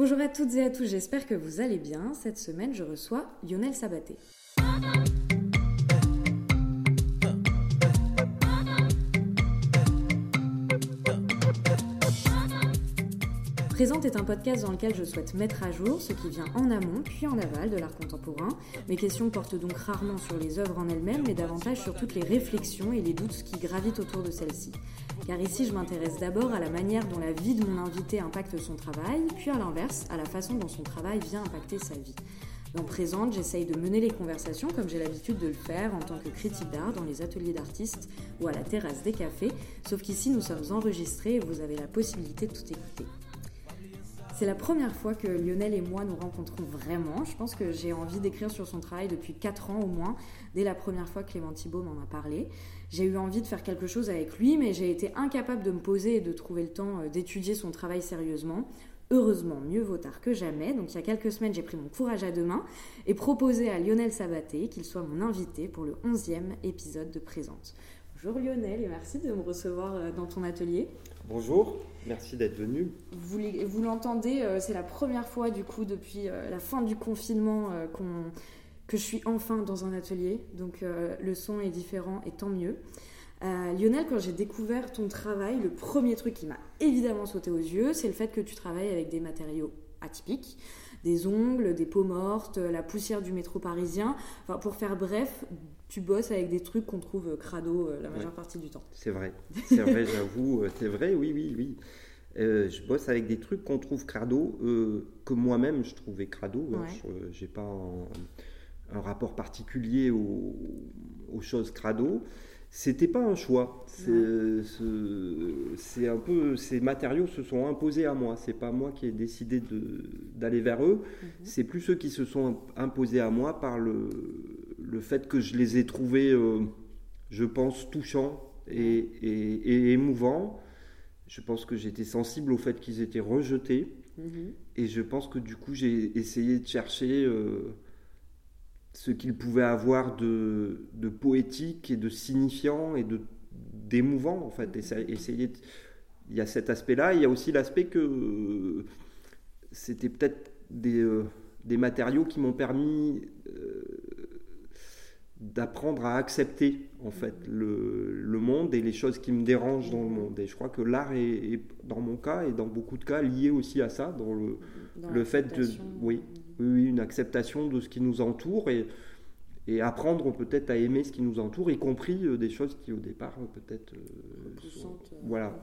Bonjour à toutes et à tous, j'espère que vous allez bien. Cette semaine, je reçois Lionel Sabaté. Présente est un podcast dans lequel je souhaite mettre à jour ce qui vient en amont puis en aval de l'art contemporain. Mes questions portent donc rarement sur les œuvres en elles-mêmes, mais davantage sur toutes les réflexions et les doutes qui gravitent autour de celles-ci. Car ici, je m'intéresse d'abord à la manière dont la vie de mon invité impacte son travail, puis à l'inverse, à la façon dont son travail vient impacter sa vie. Dans Présente, j'essaye de mener les conversations comme j'ai l'habitude de le faire en tant que critique d'art dans les ateliers d'artistes ou à la terrasse des cafés, sauf qu'ici nous sommes enregistrés et vous avez la possibilité de tout écouter. C'est la première fois que Lionel et moi nous rencontrons vraiment. Je pense que j'ai envie d'écrire sur son travail depuis 4 ans au moins, dès la première fois que Clément Thibault m'en a parlé. J'ai eu envie de faire quelque chose avec lui, mais j'ai été incapable de me poser et de trouver le temps euh, d'étudier son travail sérieusement. Heureusement, mieux vaut tard que jamais. Donc il y a quelques semaines, j'ai pris mon courage à deux mains et proposé à Lionel Sabaté qu'il soit mon invité pour le 11e épisode de Présente. Bonjour Lionel et merci de me recevoir euh, dans ton atelier. Bonjour, merci d'être venu. Vous, l'entendez, euh, c'est la première fois du coup depuis euh, la fin du confinement que je suis enfin dans un atelier. Donc le son est différent et tant mieux. Lionel, quand j'ai découvert ton travail, le premier truc qui m'a évidemment sauté aux yeux, c'est le fait que tu travailles avec des matériaux atypiques des ongles, des peaux mortes, la poussière du métro parisien. Enfin, pour faire bref, tu bosses avec des trucs qu'on trouve crado euh, la majeure partie du temps. C'est vrai, c'est vrai, j'avoue, euh, c'est vrai, oui, oui, oui. Euh, je bosse avec des trucs qu'on trouve crado, que moi-même je trouvais crado. Hein. je n'ai pas un, rapport particulier aux, choses crado. C'était pas un choix. C'est un peu ces matériaux se sont imposés à moi. C'est pas moi qui ai décidé d'aller vers eux. Mhm. C'est plus ceux qui se sont imposés à moi par le le fait que je les ai trouvés, euh, je pense, touchants et, émouvants. Je pense que j'étais sensible au fait qu'ils étaient rejetés. Mhm. Et je pense que du coup, j'ai essayé de chercher euh, ce qu'ils pouvaient avoir de, poétique et de signifiant et de d'émouvant, en fait. Mhm. essayer Il y a cet aspect-là. Il y a aussi l'aspect que euh, c'était peut-être des, des, matériaux qui m'ont permis d'apprendre à accepter en fait le, le, monde et les choses qui me dérangent dans le monde. Et je crois que l'art est, dans mon cas et dans beaucoup de cas lié aussi à ça, dans le, le fait de oui, oui, une acceptation de ce qui nous entoure et, et apprendre peut-être à aimer ce qui nous entoure, y compris euh, des choses qui au départ peut-être euh, voilà.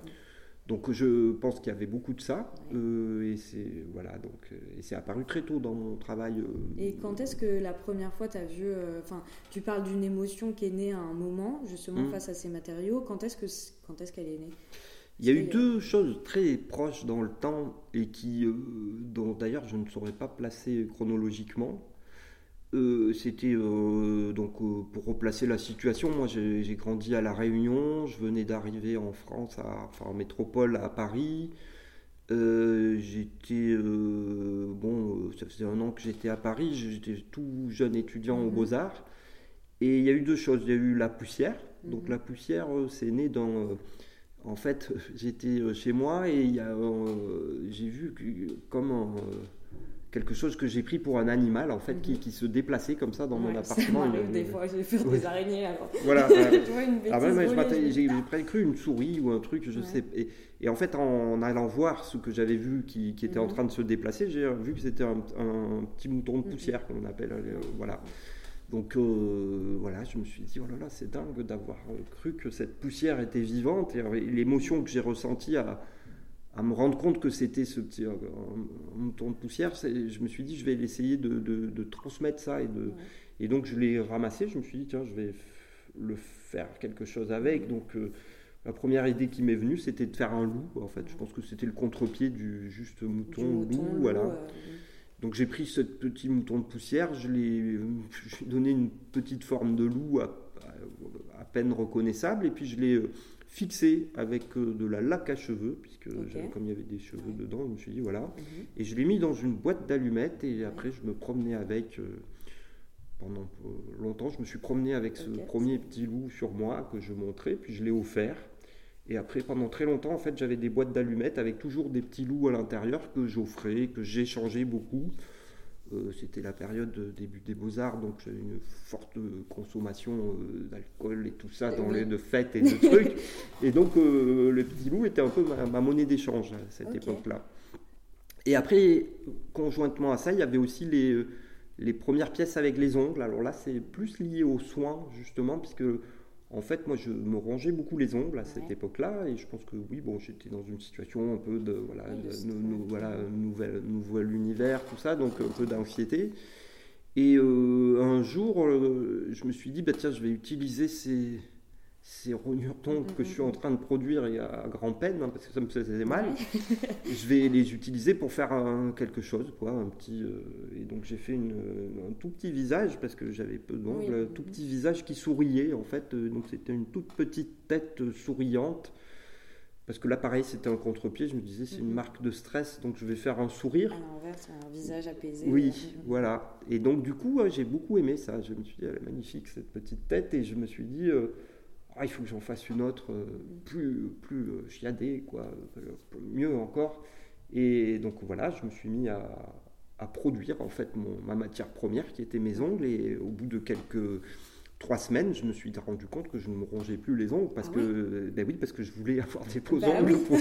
Donc je pense qu'il y avait beaucoup de ça euh, et c'est voilà donc euh, et c'est apparu très tôt dans mon travail. Euh. Et quand est-ce que la première fois tu as vu enfin tu parles d'une émotion qui est née à un moment justement mmh. face à ces matériaux quand est-ce que quand est-ce qu'elle est née? Il y a eu deux choses très proches dans le temps et qui dont d'ailleurs je ne saurais pas placer chronologiquement. Euh, c'était euh, donc euh, pour replacer la situation. Moi, j'ai grandi à la Réunion. Je venais d'arriver en France, enfin en métropole à Paris. j'étais bon, ça faisait un an que j'étais à Paris. J'étais tout jeune étudiant aux mhm. Beaux Arts. Et il y a eu deux choses. Il y a eu la poussière. Donc mhm. la poussière, c'est né dans en fait, j'étais chez moi et j'ai vu comme un, quelque chose que j'ai pris pour un animal en fait qui, mhm. qui, se déplaçait comme ça dans mon appartement. Des fois, j'ai fait des araignées. Alors. Voilà. une ah j'ai presque cru une souris ou un truc, je sais. Et, et, en fait, en allant voir ce que j'avais vu qui, qui était en mhm. train de se déplacer, j'ai vu que c'était un, un, petit mouton de mhm. poussière qu'on appelle. Euh, voilà. Donc euh, voilà, je me suis dit, oh là là, c'est dingue d'avoir cru que cette poussière était vivante et l'émotion que j'ai ressentie à à me rendre compte que c'était ce petit euh, mouton de poussière, je me suis dit, je vais essayer de, de, transmettre ça. Et, de, et donc, je l'ai ramassé. Je me suis dit, tiens, je vais le faire quelque chose avec. Donc, euh, la première idée qui m'est venue, c'était de faire un loup. En fait, je pense que c'était le contre-pied du juste mouton, loup. voilà. Euh, donc, j'ai pris ce petit mouton de poussière, je lui ai donné une petite forme de loup à, à peine reconnaissable, et puis je l'ai fixé avec euh, de la laque à cheveux, puisque comme il y avait des cheveux dedans, je me suis dit voilà. Mhm. Et je l'ai mis dans une boîte d'allumettes et après je me promenais avec. Euh, pendant longtemps, je me suis promené avec ce premier petit loup sur moi que je montrais, puis je l'ai offert. Et après, pendant très longtemps, en fait, j'avais des boîtes d'allumettes avec toujours des petits loups à l'intérieur que j'offrais, que j'échangeais beaucoup. Euh, c'était la période début des beaux-arts, donc j'avais une forte consommation euh, d'alcool et tout ça dans les de fêtes et de trucs. Et donc euh, le petit loup était un peu ma, monnaie d'échange à cette époque-là. Et après, conjointement à ça, il y avait aussi les, les premières pièces avec les ongles. Alors là, c'est plus lié aux soins, justement, puisque en fait, moi, je me rongeais beaucoup les ongles à cette époque-là, et je pense que oui, bon, j'étais dans une situation un peu de voilà, voilà, nouvel, nouvel univers, tout ça, donc un peu d'anxiété. Et euh, un jour, euh, je me suis dit, bah tiens, je vais utiliser ces, ces rognures d'ongles que je suis en train de produire et à grand peine, hein, parce que ça me faisait mal, je vais les utiliser pour faire quelque chose, quoi, un petit. Euh, et donc j'ai fait une, un tout petit visage parce que j'avais peu d'ongles, tout petit visage qui souriait en fait. Euh, donc c'était une toute petite tête souriante. Parce que là, pareil, c'était un contre-pied. Je me disais, c'est une marque de stress, donc je vais faire un sourire. À l'envers, c'est un visage apaisé. Oui, voilà. Et donc, du coup, j'ai beaucoup aimé ça. Je me suis dit, elle est magnifique, cette petite tête. Et je me suis dit, euh, ah, il faut que j'en fasse une autre euh, plus, plus euh, chiadée, quoi, euh, mieux encore. Et donc voilà, je me suis mis à, produire en fait mon, ma matière première qui était mes ongles. Et au bout de quelques trois semaines, je me suis rendu compte que je ne me rongeais plus les ongles parce ah que, ben oui, parce que je voulais avoir des beaux bah ongles pour,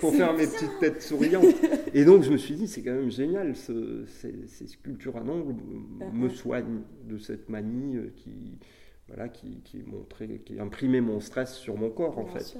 pour faire mes petites têtes souriantes. Et donc je me suis dit, c'est quand même génial, ces, sculptures à ongles ah me soignent de cette manie qui voilà, qui, qui, montrait, qui imprimait mon stress sur mon corps en fait.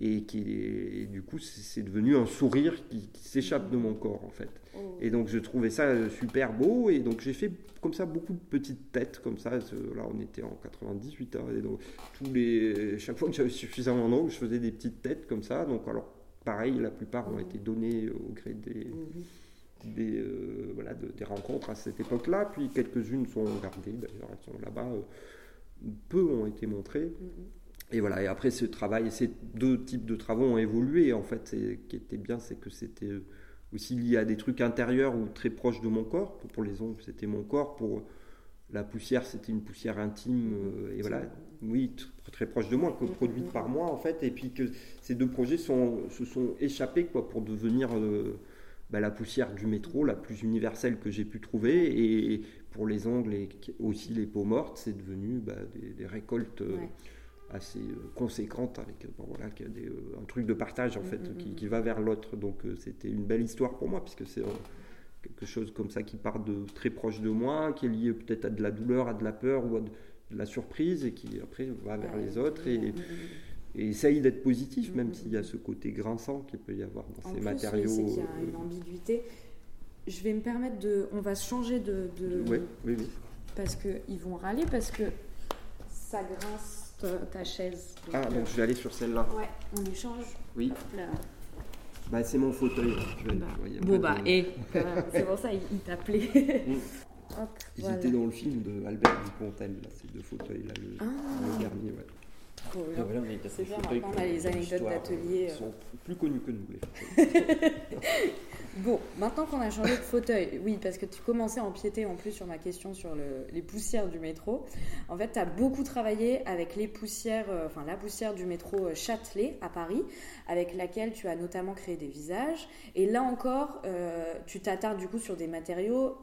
Et qui du coup c'est devenu un sourire qui, s'échappe de mon corps en fait. Oh. Et donc je trouvais ça super beau et donc j'ai fait comme ça beaucoup de petites têtes comme ça. Là on était en 98 hein, et donc tous les chaque fois que j'avais suffisamment d'eau je faisais des petites têtes comme ça. Donc alors pareil la plupart ont été données au gré des mhm. des, euh, voilà, des rencontres à cette époque-là, puis quelques-unes sont gardées, d'ailleurs elles sont là-bas. Euh, peu ont été montrés. Et voilà, et après ce travail, ces deux types de travaux ont évolué. En fait, ce qui était bien, c'est que c'était aussi lié à des trucs intérieurs ou très proches de mon corps. Pour les ongles, c'était mon corps. Pour la poussière, c'était une poussière intime. Euh, et voilà, oui, très proche de moi, produite par moi, en fait. Et puis que ces deux projets sont, se sont échappés quoi, pour devenir euh, bah, la poussière du métro, la plus universelle que j'ai pu trouver. Et pour les ongles et aussi les peaux mortes, c'est devenu bah, des, récoltes euh, assez euh, conséquentes avec euh, voilà, un truc de partage en mm, fait mm, mm, qui, va vers l'autre. Donc c'était une belle histoire pour moi puisque c'est quelque chose comme ça qui part de très proche de moi, qui est lié peut-être à de la douleur, à de la peur ou à de, la surprise et qui après va vers les autres. Et, essaye d'être positif, même s'il y a ce côté grinçant qu'il peut y avoir dans ces matériaux. c'est qu'il y a une ambiguïté je vais me permettre de. On va changer de. Oui, oui, oui. Parce qu'ils vont râler, parce que ça grince ta, chaise. ah, donc euh, je vais aller sur celle-là. Ouais, on échange. Oui. Bah, c'est mon fauteuil. Bah, bon, bah, et c'est pour ça il t'appelait. Mm. Ils étaient dans le film de Albert Dupontel, là, ces deux fauteuils-là, le, ah. le dernier, ouais. C'est bien, maintenant on a les anecdotes d'atelier. Ils euh. sont plus connus que nous, les Bon, maintenant qu'on a changé de fauteuil, oui, parce que tu commençais à empiéter en plus sur ma question sur les poussières du métro. En fait, tu as beaucoup travaillé avec les poussières, euh, enfin la poussière du métro euh, Châtelet à Paris, avec laquelle tu as notamment créé des visages. Et là encore, euh, tu t'attardes du coup sur des matériaux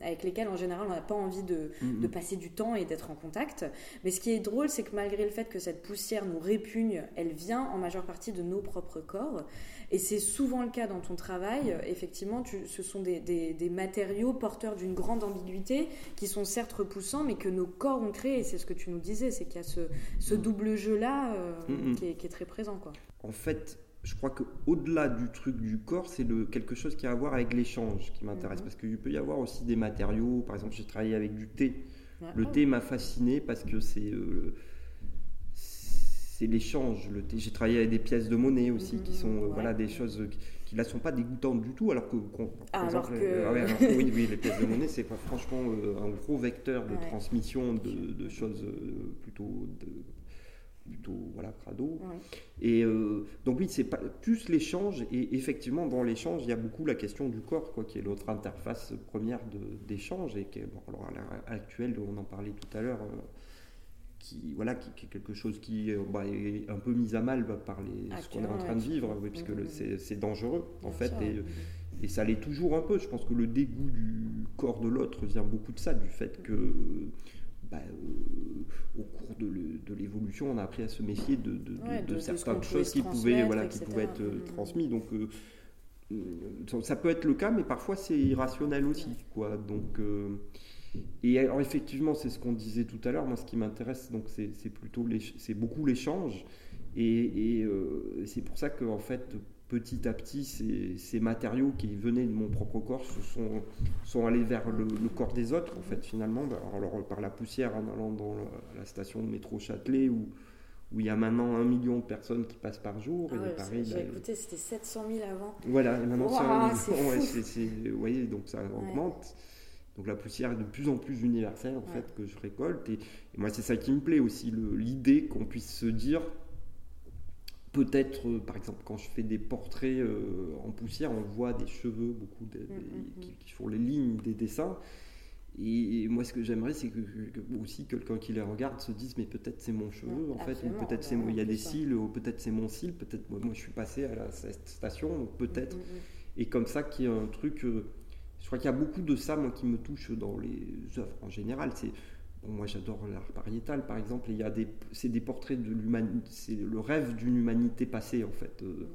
avec lesquels en général on n'a pas envie de, mm-hmm. de, passer du temps et d'être en contact. Mais ce qui est drôle, c'est que malgré le fait que cette poussière nous répugne, elle vient en majeure partie de nos propres corps. Et c'est souvent le cas dans ton travail. Effectivement, ce sont des, matériaux porteurs d'une grande ambiguïté qui sont certes repoussants, mais que nos corps ont créé. C'est ce que tu nous disais, c'est qu'il y a ce, mm. double jeu-là euh, mm, mm. qui, est, très présent. Quoi. En fait, je crois qu'au-delà du truc du corps, c'est quelque chose qui a à voir avec l'échange qui m'intéresse. Mm-hmm. Parce qu'il peut y avoir aussi des matériaux. Par exemple, j'ai travaillé avec du thé. Le thé m'a fasciné parce que c'est. Euh, c'est l'échange. J'ai travaillé avec des pièces de monnaie aussi, qui sont euh, voilà, des choses qui ne sont pas dégoûtantes du tout, alors que, ah, alors que... Euh, oui, oui, les pièces de monnaie, c'est franchement euh, un gros vecteur de transmission de, choses plutôt, de, plutôt voilà, crado. Et donc oui, c'est pas plus l'échange, et effectivement, dans l'échange, il y a beaucoup la question du corps, quoi, qui est l'autre interface première d'échange, et qui, bon, alors à l'heure actuelle, on en parlait tout à l'heure qui, voilà, qui, est quelque chose qui bah, est un peu mis à mal par les, ce qu'on est en train de vivre, puisque mmh, mmh. c'est dangereux, en fait. Et, et, ça l'est toujours un peu. Je pense que le dégoût du corps de l'autre vient beaucoup de ça, du fait que bah, euh, au cours de l'évolution, on a appris à se méfier de, de, certaines choses qui pouvaient, voilà, qui pouvaient être euh, mm-hmm. transmises. Donc, euh, ça peut être le cas, mais parfois c'est irrationnel aussi. Quoi. Donc, et alors, effectivement, c'est ce qu'on disait tout à l'heure. Moi, ce qui m'intéresse, donc, c'est plutôt c'est beaucoup l'échange. Et, et c'est pour ça qu'en fait, petit à petit, ces, matériaux qui venaient de mon propre corps sont, sont allés vers le, corps des autres, en fait, finalement. Alors, par la poussière en allant dans la, station de métro Châtelet, où, où il y a maintenant un million de personnes qui passent par jour. Ah j'ai bah, écouté, c'était 700 000 avant. Voilà, et maintenant c'est Vous voyez, donc ça augmente. Donc la poussière est de plus en plus universelle, en fait, que je récolte. et moi, c'est ça qui me plaît aussi, l'idée qu'on puisse se dire Peut-être, euh, par exemple, quand je fais des portraits euh, en poussière, on voit des cheveux, beaucoup mm, mm, mm. qui, font les lignes des dessins. Et, moi, ce que j'aimerais, c'est que, aussi quelqu'un qui les regarde se dise, mais peut-être c'est mon cheveu, en fait, ou peut-être c'est il y a des cils, ou peut-être c'est mon cil, peut-être moi, je suis passé à la, cette station, peut-être. Et comme ça, qu'il y a un truc. Euh, je crois qu'il y a beaucoup de ça, moi, qui me touche dans les œuvres en général. C'est moi j'adore l'art pariétal par exemple, il y a des, c'est des portraits de l'humanité, c'est le rêve d'une humanité passée en fait. Euh,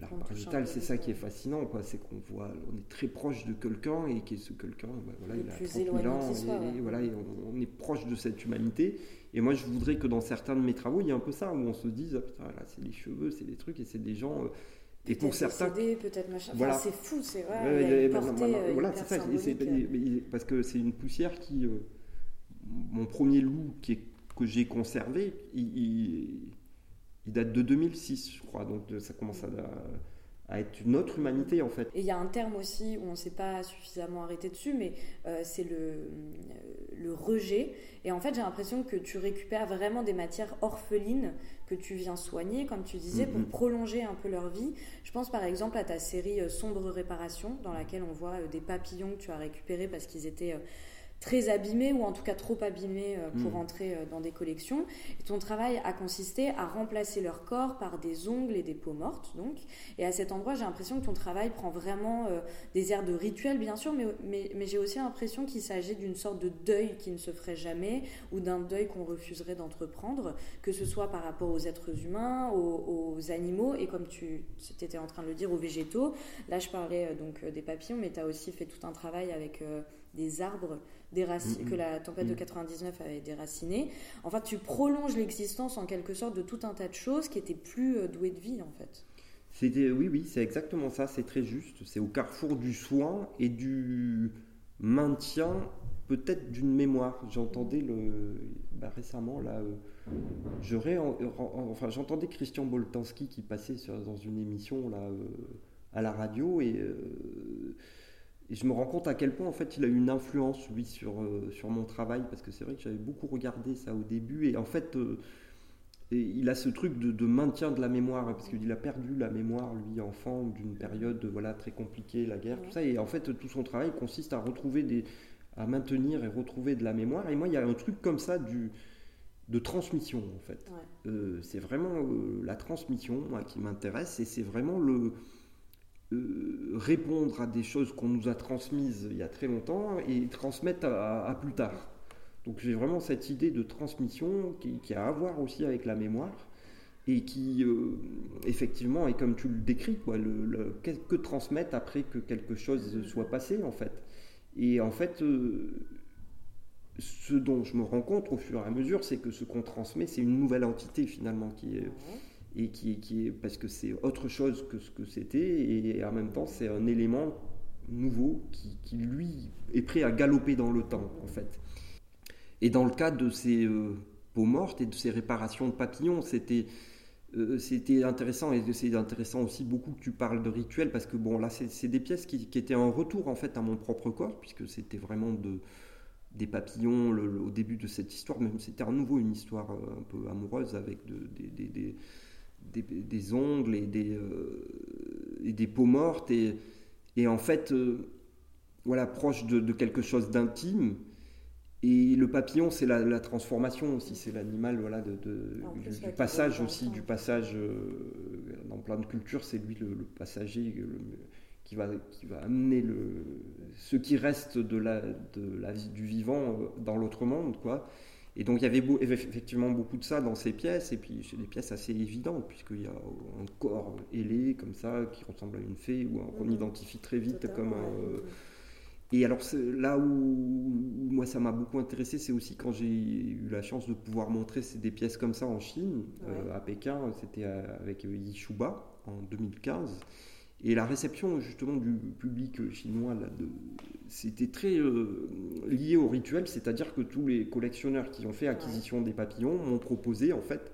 l'art pariétal, c'est ça qui est fascinant, quoi. C'est qu'on voit, on est très proche de quelqu'un et qui est ce quelqu'un, bah, voilà, il a 30 000 ans, et, voilà, on, est proche de cette humanité. Et moi, je voudrais que dans certains de mes travaux, il y ait un peu ça, où on se dise, ah, là, c'est les cheveux, c'est des trucs, et c'est des gens. Euh, et pour certains, peut-être machin. Voilà. c'est fou, c'est vrai. voilà, c'est ça. parce que c'est une poussière qui, euh, mon premier loup qui que j'ai conservé, il, date de 2006, je crois. Donc ça commence à, être une autre humanité en fait. Et il y a un terme aussi où on ne s'est pas suffisamment arrêté dessus, mais euh, c'est le, le rejet. Et en fait, j'ai l'impression que tu récupères vraiment des matières orphelines que tu viens soigner, comme tu disais, pour mm-hmm. prolonger un peu leur vie. Je pense par exemple à ta série euh, Sombre Réparation, dans laquelle on voit euh, des papillons que tu as récupérés parce qu'ils étaient très abîmés ou en tout cas trop abîmés euh, pour hmm. entrer euh, dans des collections. Et ton travail a consisté à remplacer leur corps par des ongles et des peaux mortes. Donc. Et à cet endroit, j'ai l'impression que ton travail prend vraiment euh, des airs de rituel, bien sûr, mais, mais, mais j'ai aussi l'impression qu'il s'agit d'une sorte de deuil qui ne se ferait jamais ou d'un deuil qu'on refuserait d'entreprendre, que ce soit par rapport aux êtres humains, aux, animaux et comme tu étais en train de le dire, aux végétaux. Là, je parlais donc des papillons, mais tu as aussi fait tout un travail avec des arbres mm, que mm. la tempête de 99 mm. avait déraciné. Enfin, tu prolonges l'existence en quelque sorte de tout un tas de choses qui étaient plus euh, douées de vie en fait. C'était, oui, oui, c'est exactement ça, c'est très juste. C'est au carrefour du soin et du maintien, peut-être d'une mémoire. J'entendais le, bah, récemment, là, euh, enfin, j'entendais Christian Boltanski qui passait dans une émission là, euh, à la radio et et je me rends compte à quel point en fait il a eu une influence lui sur, euh, sur mon travail parce que c'est vrai que j'avais beaucoup regardé ça au début et en fait euh, il a ce truc de, maintien de la mémoire parce qu'il a perdu la mémoire lui enfant d'une période voilà très compliquée la guerre tout ça et en fait tout son travail consiste à retrouver des à maintenir et retrouver de la mémoire et moi il y a un truc comme ça du de transmission en fait. Euh, c'est vraiment la transmission qui m'intéresse et c'est vraiment le euh, répondre à des choses qu'on nous a transmises il y a très longtemps et transmettre à, plus tard. Donc j'ai vraiment cette idée de transmission qui, a à voir aussi avec la mémoire et qui euh, effectivement est comme tu le décris quoi, le, que transmettre après que quelque chose soit passé en fait. Et en fait, euh, ce dont je me rends compte au fur et à mesure, c'est que ce qu'on transmet, c'est une nouvelle entité finalement qui est et qui, est parce que c'est autre chose que ce que c'était et en même temps c'est un élément nouveau qui, lui est prêt à galoper dans le temps en fait. Et dans le cas de ces euh, peaux mortes et de ces réparations de papillons, c'était euh, c'était intéressant et c'est intéressant aussi beaucoup que tu parles de rituel parce que bon là c'est des pièces qui, étaient un retour en fait à mon propre corps puisque c'était vraiment de des papillons au début de cette histoire, même c'était à nouveau une histoire euh, un peu amoureuse avec de, des, des des, ongles et des, euh, et des peaux mortes, et, et en fait, euh, voilà, proche de, quelque chose d'intime. Et le papillon, c'est la, transformation aussi, c'est l'animal voilà, de, du, passage aussi, du passage dans plein de cultures, c'est lui le, passager qui, va, qui va amener le, ce qui reste de la, de la vie du vivant dans l'autre monde. quoi. Et donc il y avait effectivement beaucoup de ça dans ces pièces, et puis c'est des pièces assez évidentes, puisqu'il y a un corps ailé comme ça, qui ressemble à une fée, ou qu'on mhm. identifie très vite comme un... Euh, et alors là où, moi ça m'a beaucoup intéressé, c'est aussi quand j'ai eu la chance de pouvoir montrer des pièces comme ça en Chine, euh, à Pékin, c'était avec Yishuba en 2015. Et la réception justement du public chinois, c'était très euh, lié au rituel, c'est-à-dire que tous les collectionneurs qui ont fait acquisition des papillons m'ont proposé en fait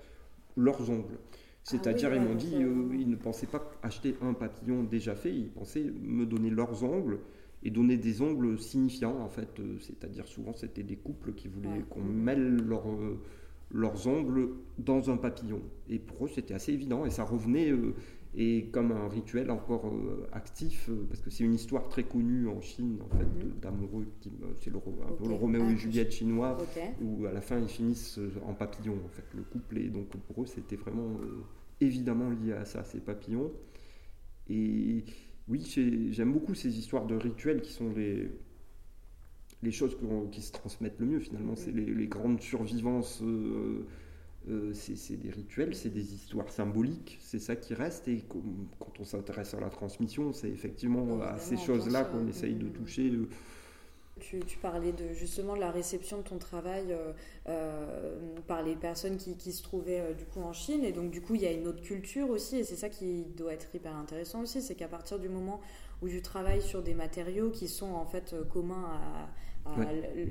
leurs ongles. Ah c'est-à-dire, ils m'ont dit, euh, ils ne pensaient pas acheter un papillon déjà fait, ils pensaient me donner leurs ongles et donner des ongles signifiants en fait. Euh, c'est-à-dire, souvent, c'était des couples qui voulaient qu'on mêle leurs ongles dans un papillon. Et pour eux, c'était assez évident et ça revenait et comme un rituel encore euh, actif, euh, parce que c'est une histoire très connue en Chine, en fait, mhm. d'amoureux, c'est le, un peu le Roméo ah, et Juliette chinois, où à la fin ils finissent euh, en papillon, en fait, le couple. Et donc pour eux, c'était vraiment évidemment lié à ça, ces papillons. Et oui, j'aime beaucoup ces histoires de rituels qui sont les, les choses qui se transmettent le mieux finalement. C'est mhm. les, grandes survivances. Euh, c'est des rituels, c'est des histoires symboliques, c'est ça qui reste. Et quand on s'intéresse à la transmission, c'est effectivement à ces choses-là qu'on essaye de toucher. Euh. Tu, parlais de justement de la réception de ton travail euh, par les personnes qui, se trouvaient du coup en Chine et donc du coup il y a une autre culture aussi et c'est ça qui doit être hyper intéressant aussi c'est qu'à partir du moment où tu travailles sur des matériaux qui sont en fait communs à,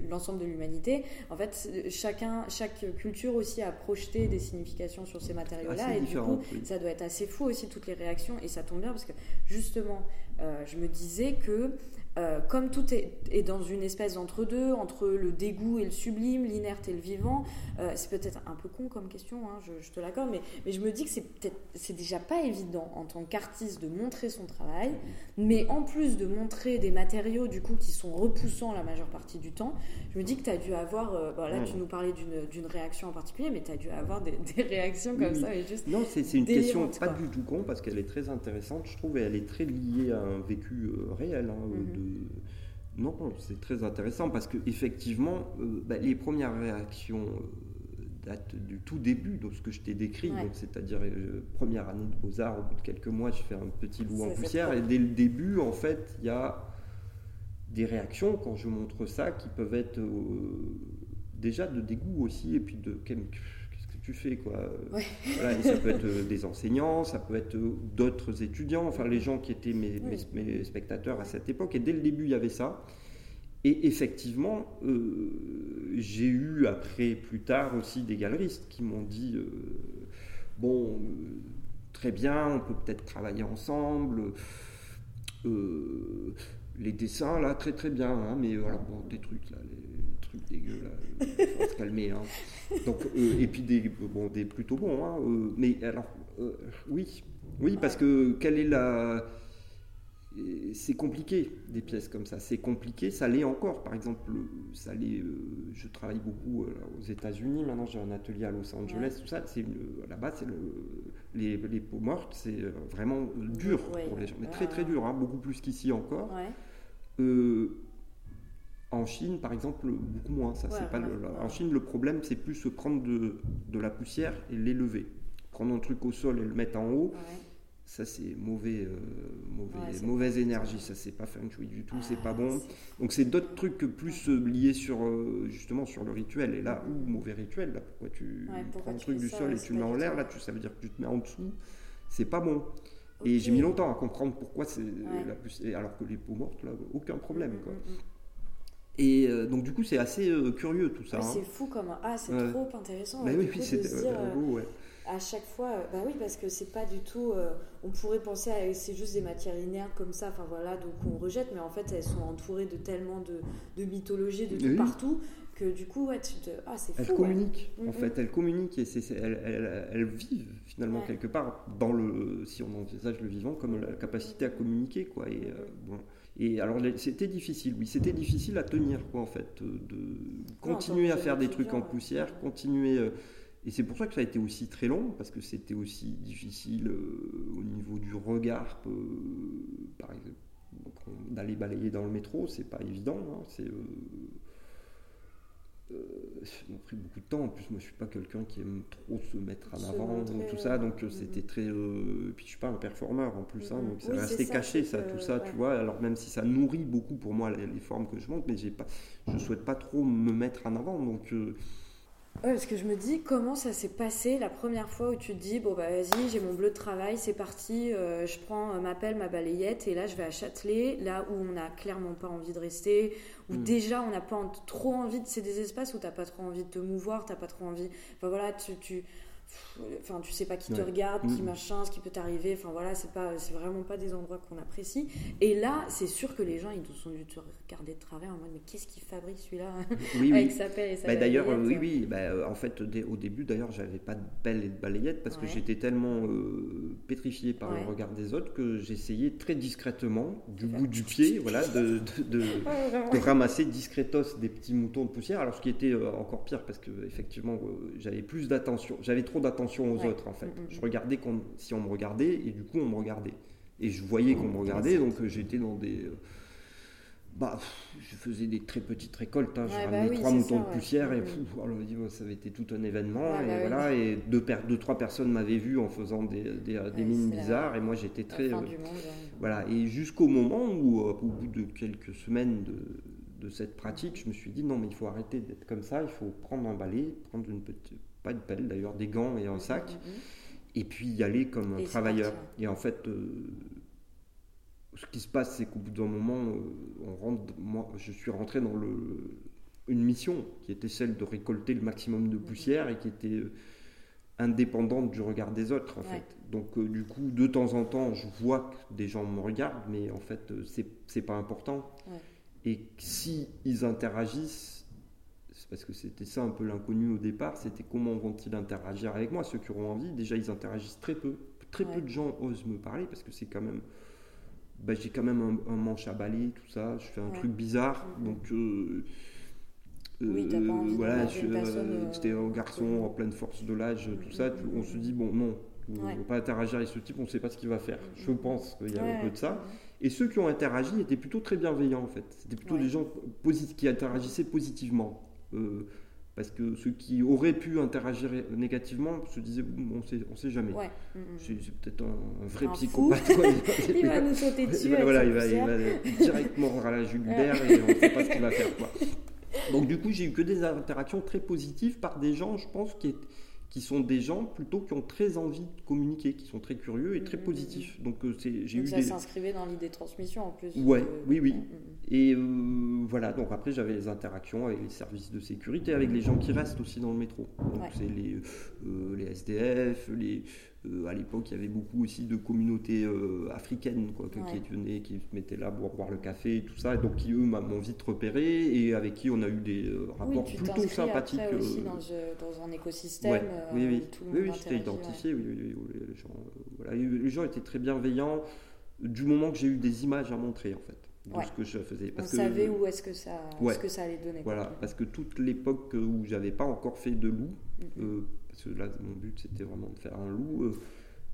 l'ensemble de l'humanité. En fait, chacun, chaque culture aussi a projeté des significations sur ces matériaux-là. Et du coup, ça doit être assez fou aussi, toutes les réactions. Et ça tombe bien parce que justement, euh, je me disais que euh, comme tout est, dans une espèce d'entre-deux, entre le dégoût et le sublime, l'inerte et le vivant, euh, c'est peut-être un peu con comme question, hein, je, te l'accorde, mais, mais, je me dis que c'est peut-être, c'est déjà pas évident en tant qu'artiste de montrer son travail, mais en plus de montrer des matériaux du coup qui sont repoussants la majeure partie du temps, je me dis que tu as dû avoir, euh, là tu nous parlais d'une, réaction en particulier, mais tu as dû avoir des, réactions comme ça. Et juste non, c'est, une question pas du tout con parce qu'elle est très intéressante, je trouve, et elle est très liée à un vécu réel hein, de non, c'est très intéressant parce que effectivement, euh, bah, les premières réactions euh, datent du tout début de ce que je t'ai décrit, c'est-à-dire euh, première année de beaux-arts, au bout de quelques mois, je fais un petit loup en poussière, et dès le début, en fait, il y a des réactions quand je montre ça qui peuvent être déjà de dégoût aussi, et puis de tu fais quoi. ça peut être euh, des enseignants, ça peut être euh, d'autres étudiants, enfin les gens qui étaient mes, mes, spectateurs à cette époque. Et dès le début, il y avait ça. Et effectivement, euh, j'ai eu après, plus tard aussi, des galeristes qui m'ont dit bon, très bien, on peut peut-être travailler ensemble. les dessins, là, très très bien, hein, mais voilà, bon, des trucs là, dégueu là, il faut se calmer. Hein. Donc, euh, et puis des, bon, des plutôt bons. Hein, euh, mais alors, euh, oui, oui, parce que quelle est la. C'est compliqué des pièces comme ça. C'est compliqué, ça l'est encore. Par exemple, ça l'est. je travaille beaucoup aux États-Unis. Maintenant, j'ai un atelier à Los Angeles. Tout ça, c'est là-bas, c'est le, les, les, peaux mortes, c'est vraiment dur pour les gens, mais très très dur, hein, beaucoup plus qu'ici encore. En Chine, par exemple, beaucoup moins. Ça, c'est pas En Chine, le problème, c'est plus se prendre de, de la poussière et l'élever. Prendre un truc au sol et le mettre en haut, ça, c'est mauvais, euh, mauvais mauvaise énergie. Ça, c'est pas feng shui du tout, c'est pas bon. Donc, c'est d'autres trucs plus euh, liés sur, euh, justement, sur le rituel. Et là, ou mauvais rituel, là, pourquoi tu prends un truc du sol et tu le mets en l'air, là, tu, ça veut dire que tu te mets en dessous. C'est pas bon. Et j'ai mis longtemps à comprendre pourquoi c'est la plus. Alors que les peaux mortes, là, aucun problème. Quoi. Mm, mm, mm. Et euh, donc du coup c'est assez euh, curieux tout ça. Hein. C'est fou comme ah c'est trop intéressant. Bah oui, c'est euh, À chaque fois, bah oui parce que c'est pas du tout. on pourrait penser à c'est juste des matières linéaires comme ça, enfin voilà donc on rejette, mais en fait elles sont entourées de tellement de, de mythologie de tout partout que du coup ouais tu te ah c'est fou. Elles communiquent en fait, elles communiquent et c'est elles, elles, vivent finalement quelque part dans le si on envisage le vivant comme la capacité à communiquer quoi et bon Et alors c'était difficile, oui, c'était difficile à tenir quoi en fait, de continuer à faire des trucs en poussière, continuer. et c'est pour ça que ça a été aussi très long, parce que c'était aussi difficile au niveau du regard, par exemple d'aller balayer dans le métro, c'est pas évident. Hein, c'est euh, euh, ça m'a pris beaucoup de temps. En plus, moi, je suis pas quelqu'un qui aime trop se mettre en avant, tout ça. Donc, euh, c'était très. et puis, je suis pas un performeur en plus, hein, donc ça restait caché, ça, tout ça, tu vois. Alors, même si ça nourrit beaucoup pour moi les, formes que je monte, mais j'ai pas, je souhaite pas trop me mettre en avant. Donc, Ouais, parce que je me dis comment ça s'est passé la première fois où tu te dis bon bah vas-y j'ai mon bleu de travail c'est parti euh, je prends euh, ma pelle ma balayette et là je vais à Châtelet là où on n'a clairement pas envie de rester où hmm. déjà on n'a pas trop envie de c'est des espaces où t'as pas trop envie de te mouvoir t'as pas trop envie enfin voilà tu, tu enfin tu sais pas qui te regarde qui mm. machin ce qui peut t'arriver. Enfin voilà c'est pas c'est vraiment pas des endroits qu'on apprécie. Et là c'est sûr que les gens ils sont dû te regarder de travers en mode mais qu'est-ce qu'il fabrique celui-là? Oui, avec sa pelle et sa bah, d'ailleurs oui oui. Bah, euh, en fait au début d'ailleurs j'avais pas de pelle et de balayette parce que j'étais tellement euh, pétrifié par le regard des autres que j'essayais très discrètement du bout du pied voilà de, de, de, ramasser discretos des petits moutons de poussière. Alors ce qui était euh, encore pire parce que effectivement j'avais plus d'attention j'avais trop d'attention aux autres en fait. Mm, mm, je mm. regardais si on me regardait et du coup on me regardait. Et je voyais qu'on me regardait, donc euh, j'étais dans des. Euh, bah, je faisais des très petites récoltes. Hein. J'ai ramené bah trois moutons de poussière et ça avait été tout un événement. et bah voilà, et deux, deux, trois personnes m'avaient vu en faisant des, des, des mines bizarres et moi j'étais très. Euh, voilà, et jusqu'au moment où, au bout de quelques semaines de, de, cette pratique, je me suis dit non, mais il faut arrêter d'être comme ça, il faut prendre un balai, prendre une petite, pas une pelle d'ailleurs, des gants et un sac, mm. et puis y aller comme un travailleur. Et en fait, euh, ce qui se passe, c'est qu'au bout d'un moment, euh, on rentre, moi, je suis rentré dans le, une mission qui était celle de récolter le maximum de poussière et qui était euh, indépendante du regard des autres en fait. Donc du coup, de temps en temps, je vois que des gens me regardent, mais en fait, c'est pas important. Et si ils interagissent, parce que c'était ça un peu l'inconnu au départ, c'était comment vont-ils interagir avec moi, ceux qui auront envie. Déjà, ils interagissent très peu. Très peu de gens osent me parler parce que c'est quand même. Bah, j'ai quand même un, manche à balai, tout ça. Je fais un truc bizarre. Donc. Euh, oui, pas envie voilà, euh, c'était un garçon en pleine force de l'âge, tout ça. On se dit, bon, non, on ne va pas interagir avec ce type, on ne sait pas ce qu'il va faire. Je pense qu'il y a un peu de ça. Et ceux qui ont interagi étaient plutôt très bienveillants, en fait. C'était plutôt des gens qui interagissaient positivement. Euh, parce que ceux qui auraient pu interagir négativement se disaient on sait, on sait jamais. Mm, mm. C'est peut-être un, vrai psychopathe. il va nous sauter dessus. voilà, il va, il va, directement à la Julibert et on ne sait pas ce qu'il va faire. Quoi. Donc du coup, j'ai eu que des interactions très positives par des gens, je pense, qui, qui sont des gens plutôt qui ont très envie de communiquer, qui sont très curieux et très mm, positifs. Donc j'ai eu ça s'inscrivait dans l'idée de transmission en plus. Ouais, oui, oui. Et euh, voilà, donc après j'avais les interactions avec les services de sécurité, avec les gens qui restent aussi dans le métro. Donc c'est les, euh, les SDF, les, euh, à l'époque il y avait beaucoup aussi de communautés africaines quoi, qui venaient, qui se mettaient là pour boire le café et tout ça, et donc qui eux m'ont vite repéré et avec qui on a eu des rapports plutôt sympathiques. aussi dans, dans, un écosystème. oui, oui, oui, oui j'étais identifié, oui, les, gens, voilà, les gens étaient très bienveillants du moment que j'ai eu des images à montrer en fait ce que je faisais. Parce On savait où est-ce que, ça, ce que ça allait donner. Voilà, parce que toute l'époque où j'avais pas encore fait de loup, euh, parce que là mon but c'était vraiment de faire un loup, euh,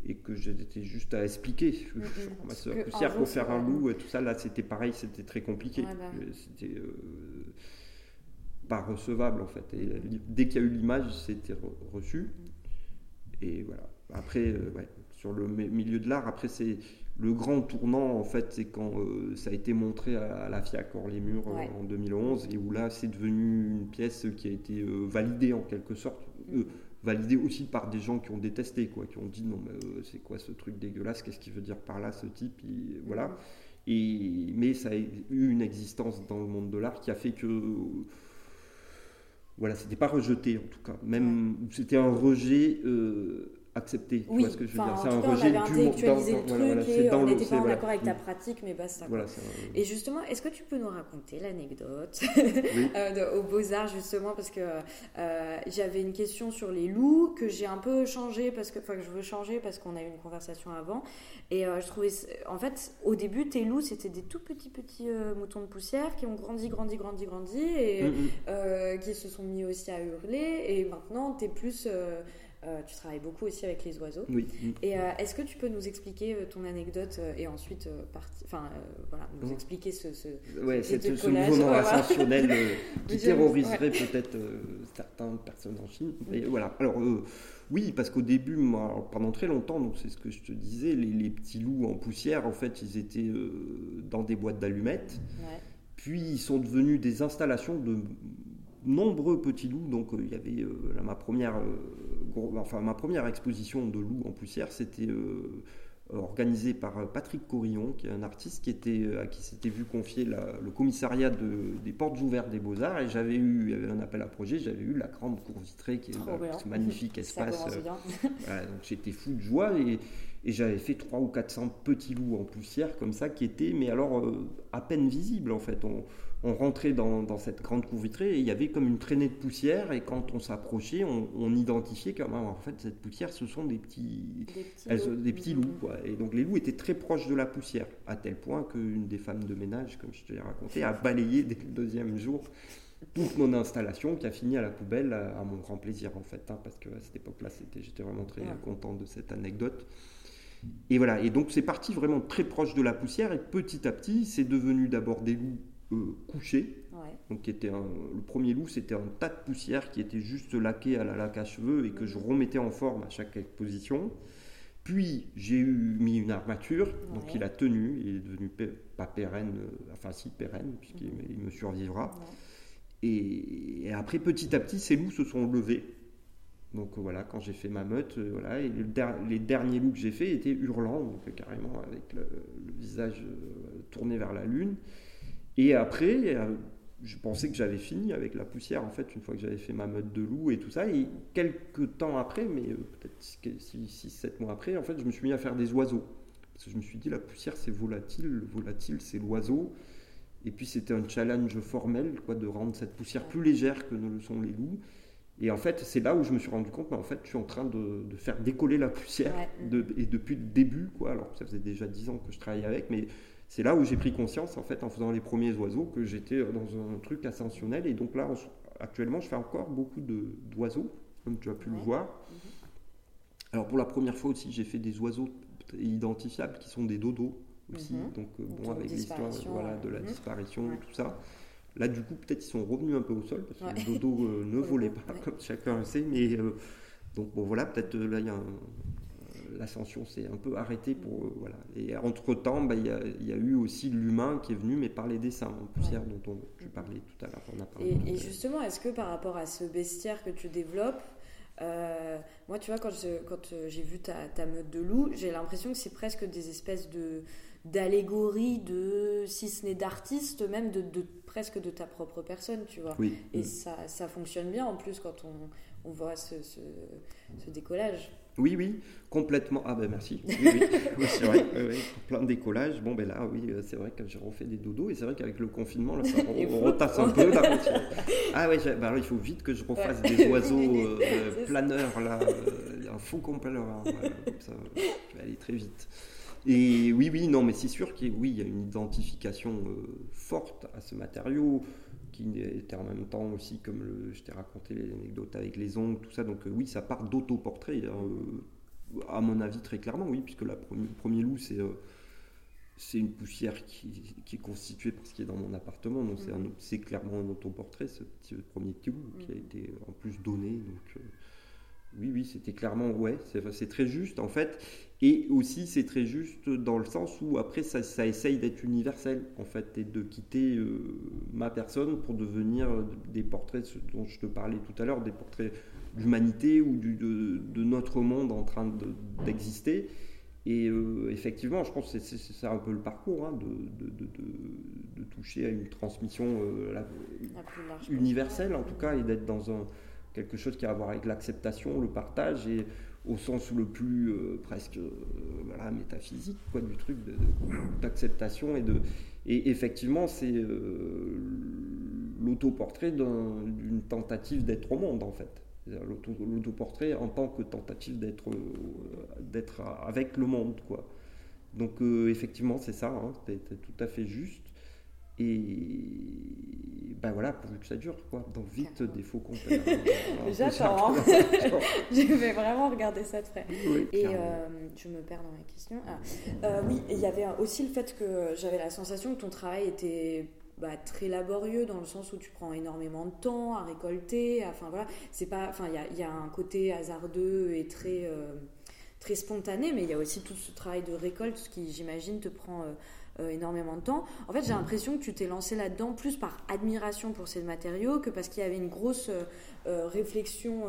et que j'étais juste à expliquer. Mm-hmm. Ma soeur poussière pour faire un loup, et tout ça, là c'était pareil, c'était très compliqué. Bah c'était euh, pas recevable en fait. Et dès qu'il y a eu l'image, c'était reçu. Mm. Et voilà. Après, sur le milieu de l'art, après c'est le grand tournant, en fait, c'est quand euh, ça a été montré à, la FIAC hors les murs en 2011, et où là, c'est devenu une pièce qui a été euh, validée en quelque sorte, euh, validée aussi par des gens qui ont détesté, quoi, qui ont dit non, mais c'est quoi ce truc dégueulasse, qu'est-ce qu'il veut dire par là, ce type, et, voilà. Et, mais ça a eu une existence dans le monde de l'art qui a fait que voilà, c'était pas rejeté en tout cas. Même c'était un rejet accepté. Oui, ce que je veux dire. C'est un rejet du intellectualisé le truc et on n'était pas en accord avec ta pratique, mais basta. Voilà, et justement, est-ce que tu peux nous raconter l'anecdote euh, aux Beaux-Arts, justement, parce que euh, j'avais une question sur les loups que j'ai un peu changé, parce que, enfin, que je veux changer parce qu'on a eu une conversation avant. Et euh, je trouvais, en fait, au début, tes loups, c'était des tout petits, petits moutons de poussière qui ont grandi, grandi, grandi, grandi, et mm-hmm. qui se sont mis aussi à hurler. Et maintenant, tu es plus euh, tu travailles beaucoup aussi avec les oiseaux. Oui. Et euh, est-ce que tu peux nous expliquer euh, ton anecdote et ensuite enfin, voilà, nous expliquer ce, ce, ouais, ce, ce mouvement ascensionnel qui terroriserait peut-être certaines personnes en Chine. Et voilà. Alors, oui, parce qu'au début, moi, pendant très longtemps, donc c'est ce que je te disais, les, les, petits loups en poussière, en fait, ils étaient dans des boîtes d'allumettes. Puis ils sont devenus des installations de nombreux petits loups. Donc il y avait ma première enfin, ma première exposition de loups en poussière, c'était euh, organisée par euh, Patrick Corillon, qui est un artiste qui était, euh, à qui s'était vu confier le commissariat des portes ouvertes des Beaux-Arts. Et j'avais eu, il y avait un appel à projet, j'avais eu la grande cour vitrée, qui est un magnifique espace. donc j'étais fou de joie et, et j'avais fait 300 ou 400 petits loups en poussière comme ça, qui étaient, mais alors à peine visibles en fait. On, on rentrait dans, cette grande cour vitrée et il y avait comme une traînée de poussière et quand on s'approchait, on, identifiait que en fait cette poussière, ce sont des petits, des petits, loups. Et donc les loups étaient très proches de la poussière, à tel point qu'une des femmes de ménage, comme je te l'ai raconté, a balayé dès le deuxième jour toute mon installation qui a fini à la poubelle à, mon grand plaisir en fait, hein, parce qu'à cette époque-là, j'étais vraiment très content de cette anecdote. Et voilà, et donc c'est parti vraiment très proche de la poussière et petit à petit, c'est devenu d'abord des loups euh, couché. Donc, qui était le premier loup, c'était un tas de poussière qui était juste laqué à la laque à cheveux et que je remettais en forme à chaque exposition. Puis j'ai eu mis une armature, donc il a tenu, il est devenu pas pérenne, euh, enfin si pérenne, puisqu'il mhm. me survivra. Et, après, petit à petit, ces loups se sont levés. Donc voilà, quand j'ai fait ma meute, euh, voilà, et les derniers loups que j'ai fait étaient hurlants, donc carrément avec le visage tourné vers la lune. Et après, euh, je pensais que j'avais fini avec la poussière, en fait, une fois que j'avais fait ma meute de loup et tout ça. Et quelques temps après, mais euh, peut-être 6-7 mois après, en fait, je me suis mis à faire des oiseaux. Parce que je me suis dit, la poussière, c'est volatile. Le volatile, c'est l'oiseau. Et puis, c'était un challenge formel, quoi, de rendre cette poussière plus légère que ne le sont les loups. Et en fait, c'est là où je me suis rendu compte, mais en fait, je suis en train de, faire décoller la poussière. et depuis le début, quoi. Alors, ça faisait déjà 10 ans que je travaillais avec, mais c'est là où j'ai pris conscience, en fait, en faisant les premiers oiseaux, que j'étais euh, dans un truc ascensionnel. Et donc là, actuellement, je fais encore beaucoup d'oiseaux, comme tu as pu le voir. Mhm. Alors pour la première fois aussi, j'ai fait des oiseaux identifiables qui sont des dodos aussi. Mhm. Donc euh, bon, avec l'histoire voilà, de la mhm. disparition et tout ça. Là, du coup, peut-être ils sont revenus un peu au sol parce que les dodos euh, ne volaient pas, comme chacun le sait. Mais donc bon, voilà, peut-être là, il y a un, l'ascension s'est un peu arrêtée pour euh, voilà. Et entre temps, bah, il y, a eu aussi l'humain qui est venu, mais par les dessins en poussière dont on, tu parlais tout à l'heure. Et, justement, est-ce que par rapport à ce bestiaire que tu développes, euh, moi, tu vois, quand, quand euh, j'ai vu ta, ta, meute de loups, j'ai l'impression que c'est presque des espèces de d'allégories, de, si ce n'est d'artistes, même de, de, presque de ta propre personne, tu vois. Et ça, ça fonctionne bien en plus quand on, on voit ce, ce, ce décollage. Oui, oui, complètement. Ah ben merci. Oui, oui. c'est vrai. Plein de décollages. Bon ben là, oui, euh, c'est vrai que j'ai refait des dodos et c'est vrai qu'avec le confinement, là, ça on, retasse un peu. Là, ah oui, bah, il faut vite que je refasse des oiseaux euh, planeurs là, euh, un faux complet. Voilà, comme ça, je vais aller très vite. Et oui, oui, non, mais c'est sûr qu'il oui, y a une identification forte à ce matériau qui était en même temps aussi, comme le, je t'ai raconté les anecdotes avec les ongles, tout ça. Donc euh, oui, ça part d'autoportrait, hein, euh, à mon avis très clairement, oui, puisque la le premier loup, c'est euh, c'est une poussière qui, qui, est constituée par ce qui est dans mon appartement. Donc c'est clairement un autoportrait, ce petit, premier petit loup, qui a été en plus donné. Donc oui, oui, c'était clairement, ouais, c'est très juste en fait. Et aussi, c'est très juste dans le sens où après, ça, ça essaye d'être universel en fait, et de quitter euh, ma personne pour devenir des portraits dont je te parlais tout à l'heure, des portraits d'humanité ou du, de, notre monde en train d'exister. et euh, effectivement, je pense que c'est un peu le parcours hein, de, de, toucher à une transmission euh, universelle en tout cas et d'être dans un quelque chose qui a à voir avec l'acceptation, le partage. Et au sens le plus presque voilà, métaphysique quoi, du truc d'acceptation et de et effectivement c'est l'autoportrait d'une tentative d'être au monde en fait l'autoportrait en tant que tentative d'être d'être avec le monde quoi donc effectivement c'est ça hein, c'est tout à fait juste et ben voilà, pourvu que ça dure, quoi. Donc vite, des faux comptes. J'attends. Hein. je vais vraiment regarder ça de près. et euh, je me perds dans la question. Ah. Euh, oui, il y avait aussi le fait que j'avais la sensation que ton travail était bah, très laborieux dans le sens où tu prends énormément de temps à récolter. Enfin voilà, c'est pas. Enfin, il y, y a, un côté hasardeux et très euh, très spontané, mais il y a aussi tout ce travail de récolte qui, j'imagine, te prend euh, énormément de temps. En fait, j'ai l'impression que tu t'es lancé là-dedans plus par admiration pour ces matériaux que parce qu'il y avait une grosse euh, euh, réflexion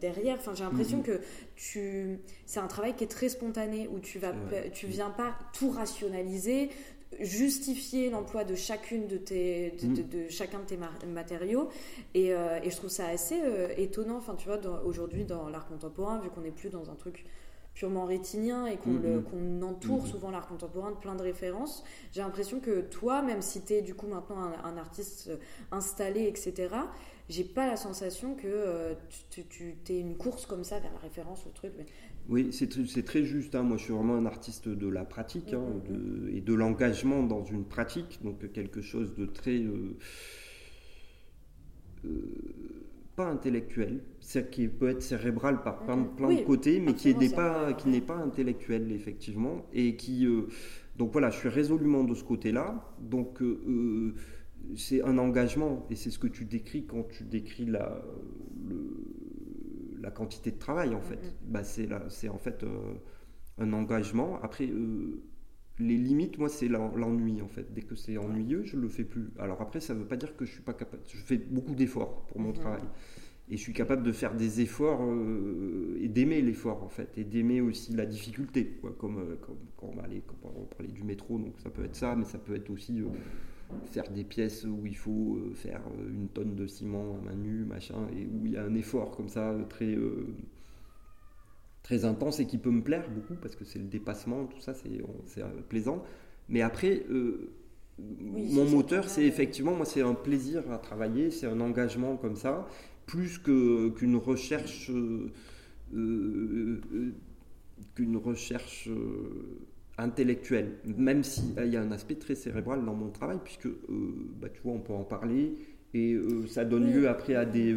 derrière. Enfin, j'ai l'impression mm-hmm. que tu, c'est un travail qui est très spontané où tu vas, tu viens pas tout rationaliser, justifier l'emploi de chacune de tes de, mm. chacun de tes matériaux et, et, je trouve ça assez étonnant enfin tu vois aujourd'hui dans l'art contemporain vu qu'on n'est plus dans un truc purement rétinien et qu'on mm-hmm. entoure mm-hmm. souvent l'art contemporain de plein de références. J'ai l'impression que toi, même si tu es du coup maintenant un, artiste euh, installé, etc., j'ai pas la sensation que euh, tu, tu es une course comme ça vers la référence, le truc. Oui, c'est très juste. Hein. Moi, je suis vraiment un artiste de la pratique hein, et de l'engagement dans une pratique, donc quelque chose de très. Euh, pas intellectuel, c'est qui peut être cérébral par plein, de côtés, mais qui n'est pas, qui n'est pas intellectuel effectivement, et qui euh, donc voilà, je suis résolument de ce côté-là. Donc euh, euh, c'est un engagement, et c'est ce que tu décris quand tu décris la, la quantité de travail en fait. Bah, c'est c'est en fait un engagement. Après les limites, moi, c'est l'ennui en fait. Dès que c'est ennuyeux, je le fais plus. Alors après, ça ne veut pas dire que je suis pas capable. Je fais beaucoup d'efforts pour mon mhm. travail. Et je suis capable de faire des efforts euh, et d'aimer l'effort en fait. Et d'aimer aussi la difficulté. Quoi, comme, euh, comme, quand on va aller, on parlait du métro, donc ça peut être ça, mais ça peut être aussi euh, faire des pièces où il faut faire une tonne de ciment à main nue, machin, et où il y a un effort comme ça très très intense et qui peut me plaire beaucoup parce que c'est le dépassement, tout ça, c'est euh, plaisant. Mais après, euh, mon moteur, c'est effectivement, moi, c'est un plaisir à travailler, c'est un engagement comme ça, plus qu'une recherche, euh, qu'une recherche intellectuelle, même s'il il y a un aspect très cérébral dans mon travail, puisque, bah, tu vois, on peut en parler et ça donne lieu après à des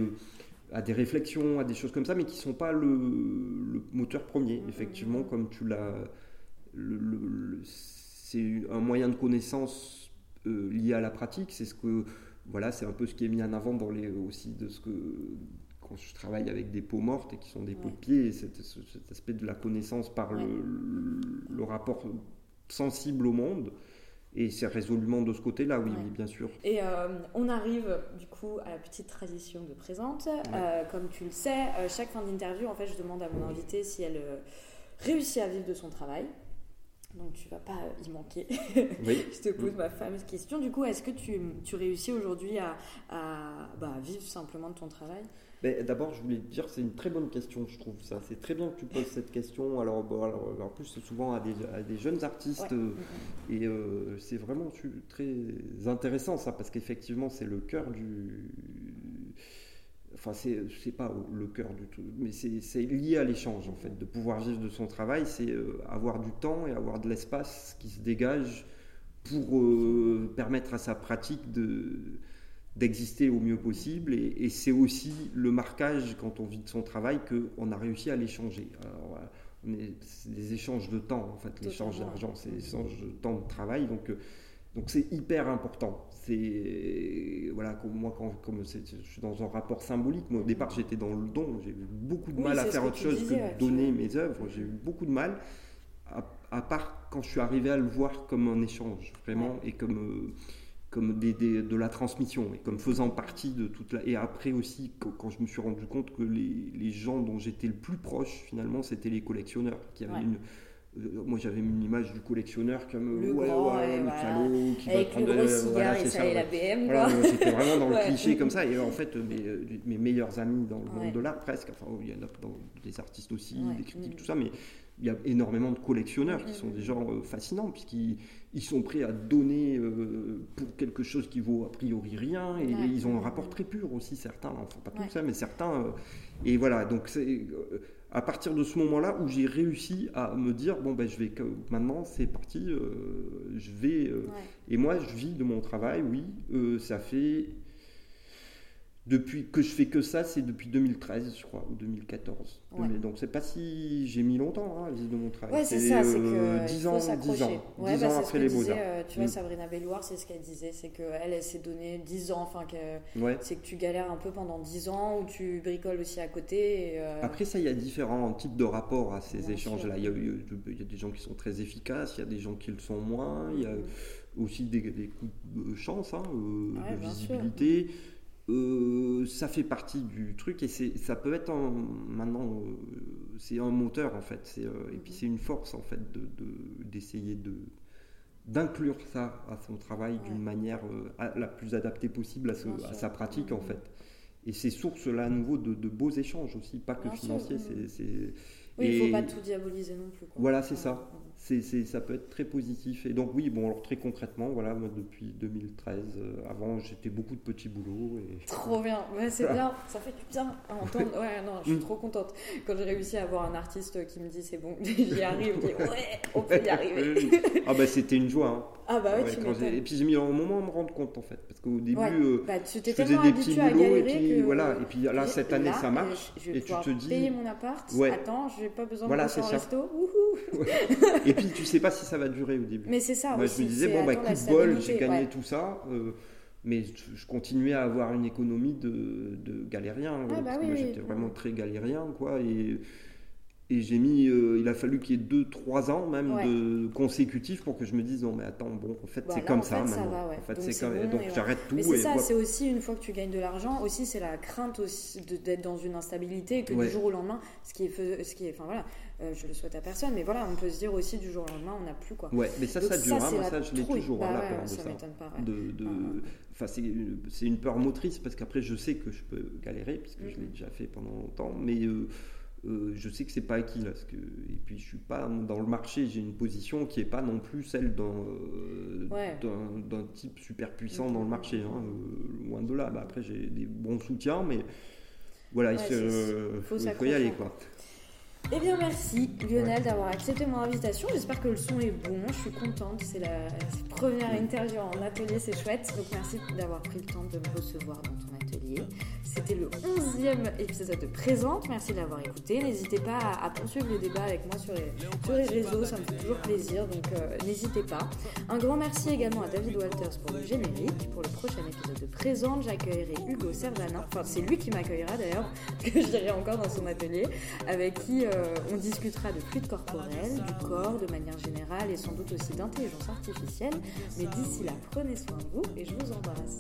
à des réflexions, à des choses comme ça, mais qui ne sont pas le, moteur premier. Effectivement, comme tu l'as. c'est un moyen de connaissance euh, lié à la pratique. C'est ce que. Voilà, c'est un peu ce qui est mis en avant dans les, aussi de ce que. Quand je travaille avec des peaux mortes et qui sont des peaux de pied, cet, aspect de la connaissance par le, rapport sensible au monde. Et c'est résolument de ce côté-là, oui, bien sûr. Et euh, on arrive du coup à la petite tradition de présente. Euh, comme tu le sais, euh, chaque fin d'interview, en fait, je demande à mon invité si elle réussit à vivre de son travail. Donc tu vas pas y manquer. Oui. je te pose ma fameuse question. Du coup, est-ce que tu, tu réussis aujourd'hui à, à bah, vivre simplement de ton travail? D'abord, je voulais te dire, c'est une très bonne question, je trouve ça. C'est très bien que tu poses cette question. Alors, alors en plus, c'est souvent à des, à des, jeunes artistes. Euh, et euh, c'est vraiment très intéressant, ça, parce qu'effectivement, c'est le cœur du. Enfin, c'est pas le cœur du tout, mais c'est lié à l'échange, en fait. De pouvoir vivre de son travail, c'est euh, avoir du temps et avoir de l'espace qui se dégage pour permettre à sa pratique de d'exister au mieux possible. Et, c'est aussi le marquage, quand on vit de son travail, qu'on a réussi à l'échanger. C'est des échanges de temps, en fait, l'échange d'argent, c'est des échanges de temps de travail. Donc, euh, donc c'est hyper important. C'est voilà, moi quand comme je suis dans un rapport symbolique. Moi, au départ, j'étais dans le don. J'ai eu beaucoup de mal à faire autre chose que donner mes œuvres. J'ai eu beaucoup de mal, à, part quand je suis arrivé à le voir comme un échange, vraiment, et comme euh, comme des, de la transmission et comme faisant partie de toute la... Et après aussi, quand, je me suis rendu compte que les, les gens dont j'étais le plus proche, finalement, c'était les collectionneurs, qui avaient une, euh, moi j'avais une image du collectionneur comme le, ouais, ouais, le salaud qui Avec va prendre le gros cigare voilà, et ça, et la BM voilà, j'étais vraiment dans le cliché comme ça. Et en fait mes, mes meilleurs amis dans le monde de l'art presque. Enfin il y en a dans des artistes aussi des critiques mm. tout ça mais il y a énormément de collectionneurs qui sont des gens euh, fascinants, puisqu'ils ils sont prêts à donner euh, pour quelque chose qui vaut a priori rien, et ils ont un rapport très pur aussi, certains, enfin pas tout ça, mais certains. Euh, et voilà, donc c'est à partir de ce moment-là où j'ai réussi à me dire, bon, ben je vais, maintenant c'est parti, je vais. Et moi, je vis de mon travail, oui, ça fait depuis que je fais que ça, c'est depuis 2013, je crois, ou 2014. Donc c'est pas si j'ai mis longtemps hein, de mon travail. Ouais, c'est ça, c'est que 10 ans, 10 ans, ouais, 10 bah, ans après les beaux-arts. Euh, tu vois, mm. Sabrina Belloir, c'est ce qu'elle disait, c'est qu'elle, elle, elle s'est donné 10 ans, enfin, que c'est que tu galères un peu pendant 10 ans, ou tu bricoles aussi à côté. Euh, après ça, il y a différents types de rapports à ces échanges-là. Il, y a des gens qui sont très efficaces, il y a des gens qui le sont moins, il y a mm. aussi des, coups de chance, hein, euh, de visibilité. Euh, ça fait partie du truc et ça peut être maintenant euh, c'est un moteur en fait. Euh, et puis c'est une force en fait d'essayer de, d'inclure ça à son travail d'une manière la plus adaptée possible à, sa pratique en mm-hmm. fait. Et c'est source là à nouveau de, beaux échanges aussi pas que financiers c'est oui, il ne faut pas tout diaboliser non plus. Voilà, c'est ça. C'est, ça peut être très positif. Et donc oui, bon, alors très concrètement, voilà, moi depuis 2013, euh, avant j'étais beaucoup de petits boulots. Et... Trop bien, c'est bien, ça fait du bien à entendre. Ouais, non, je suis mm. trop contente. Quand j'ai réussi à avoir un artiste qui me dit c'est bon, j'y arrive, je dis ouais, on peut y arriver. ah bah c'était une joie. Hein. Ah bah ouais, tu Et puis j'ai mis un moment à me rendre compte en fait, parce qu'au début, euh, bah, tu je faisais des petits boulots et puis voilà, et puis là cette année ça marche, je vais et tu te dis payer mon appart. Attends, je n'ai pas besoin voilà, de faire un resto. et puis tu sais pas si ça va durer au début. Mais c'est ça. Moi je me disais bon bah coup de bol, j'ai gagné tout ça. Euh, mais je continuais à avoir une économie de, de galérien. Ah, bah moi j'étais vraiment très galérien quoi. Et et j'ai mis, euh, il a fallu qu'il y ait 2-3 ans même de consécutifs pour que je me dise non mais attends bon en fait c'est comme ça, maintenant. En fait c'est comme donc j'arrête tout. Mais c'est ça, c'est aussi une fois que tu gagnes de l'argent aussi c'est la crainte aussi d'être dans une instabilité et que du jour au lendemain ce qui est ce qui est enfin voilà. Euh, je le souhaite à personne mais voilà on peut se dire aussi du jour au lendemain on n'a plus quoi. Ouais mais ça ça dure hein, moi ça je l'ai toujours bah là peur de ça. Enfin, c'est une peur motrice parce qu'après je sais que je peux galérer puisque je l'ai déjà fait pendant longtemps mais euh, je sais que c'est pas acquis là, que, et puis je suis pas dans le marché, j'ai une position qui est pas non plus celle d'un euh, type super puissant dans le marché, hein, euh, loin de là. Bah, après j'ai des bons soutiens, mais voilà, il faut, faut, y aller quoi. Eh bien, merci Lionel d'avoir accepté mon invitation. J'espère que le son est bon. Je suis contente. C'est la première interview en atelier, c'est chouette. Donc, merci d'avoir pris le temps de me recevoir dans ton atelier. C'était le 11e épisode de Présente. Merci d'avoir écouté. N'hésitez pas à, poursuivre le débat avec moi sur les, sur les réseaux. Ça me fait toujours plaisir. Donc, euh, n'hésitez pas. Un grand merci également à David Walters pour le générique. Pour le prochain épisode de Présente, j'accueillerai Hugo Servanin. Enfin, c'est lui qui m'accueillera d'ailleurs, que je dirai encore dans son atelier, avec qui. Euh, euh, on discutera de fluide corporelle, du corps de manière générale et sans doute aussi d'intelligence artificielle. Mais d'ici là, prenez soin de vous et je vous embrasse.